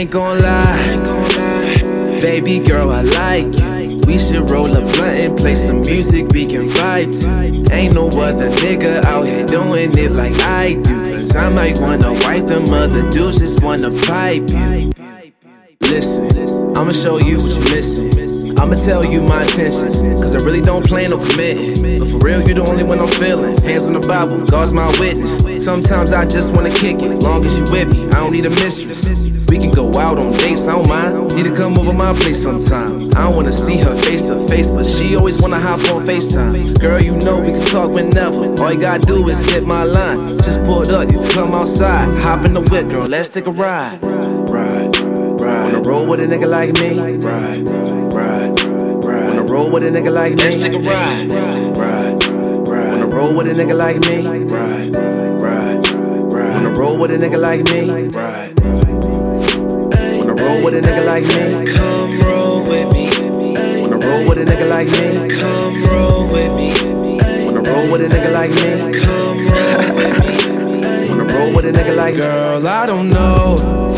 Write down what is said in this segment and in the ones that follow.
Ain't gon' lie, baby girl, I like you. We should roll a blunt and play some music we can vibe to. Ain't no other nigga out here doing it like I do. Cause I might wanna wife them other dudes, just wanna pipe you. Listen, I'ma show you what you're missing. I'ma tell you my intentions, cause I really don't plan on committing. But for real, you're the only one I'm feeling. Hands on the Bible, God's my witness. Sometimes I just wanna kick it, long as you with me, I don't need a mistress. We can go out on dates, I don't mind. Need to come over my place sometime. I don't wanna see her face to face, but she always wanna hop on FaceTime. Girl, you know we can talk whenever. All you gotta do is hit my line. Just pull up, you come outside. Hop in the whip, girl, let's take a ride. Ride, ride. Wanna roll with a nigga like me? Ride, ride, ride. Wanna roll with a nigga like me? Let's take a ride. Ride, ride. Wanna roll with a nigga like me? Ride, ride, ride. Wanna roll with a nigga like me? Ride. Wanna roll with a nigga like me? Come roll with me. Wanna roll with a nigga like me? Come roll with me. Wanna roll with a nigga like me? Come roll with me. Wanna roll with a nigga like me. Girl, I don't know.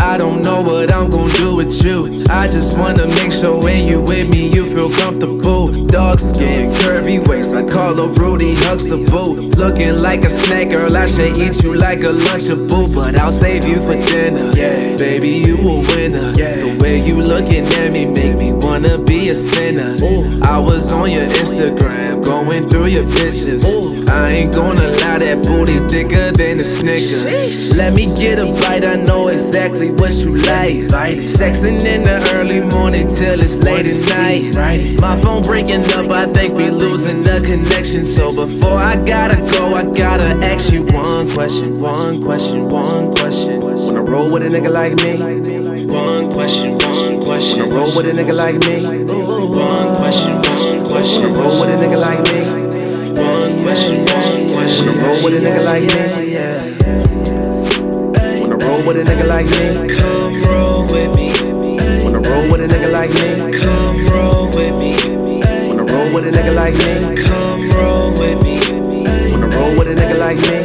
I don't know what I'm gonna do with you. I just wanna make sure when you with me, you feel comfortable. Dark skin, curvy waist, I call her Rudy Huxtable. Looking like a snack, girl, I should eat you like a Lunchable, but I'll save you for dinner. Yeah, baby, you a winner. Yeah, the way you looking at me make me wanna be a sinner. I was on your Instagram, going through your pictures. I ain't gonna lie, that booty thicker than a Snicker. Let me get a bite, I know exactly what you like. Sexing in the early morning till it's late at night. My phone breaking up, I think we losing the connection. So before I gotta go, I gotta ask you one question, one question, one question. Wanna roll with a nigga like me? One question, one question. Wanna roll with a nigga like me? One question, one question. Wanna roll with a nigga like me? One question, one question. Wanna roll with a nigga like me? Wanna roll with a nigga like me? Come roll with me. Wanna roll with a nigga like me? Come roll with me. Wanna roll with a nigga like me? Come roll with me. Wanna roll with a nigga like me?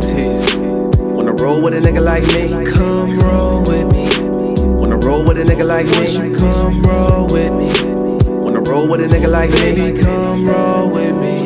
Tease. Wanna roll with a nigga like me? Come roll with me. Roll with a nigga like Won't you me? come roll with me? Wanna roll with a nigga like me? come roll with me. Come roll with me.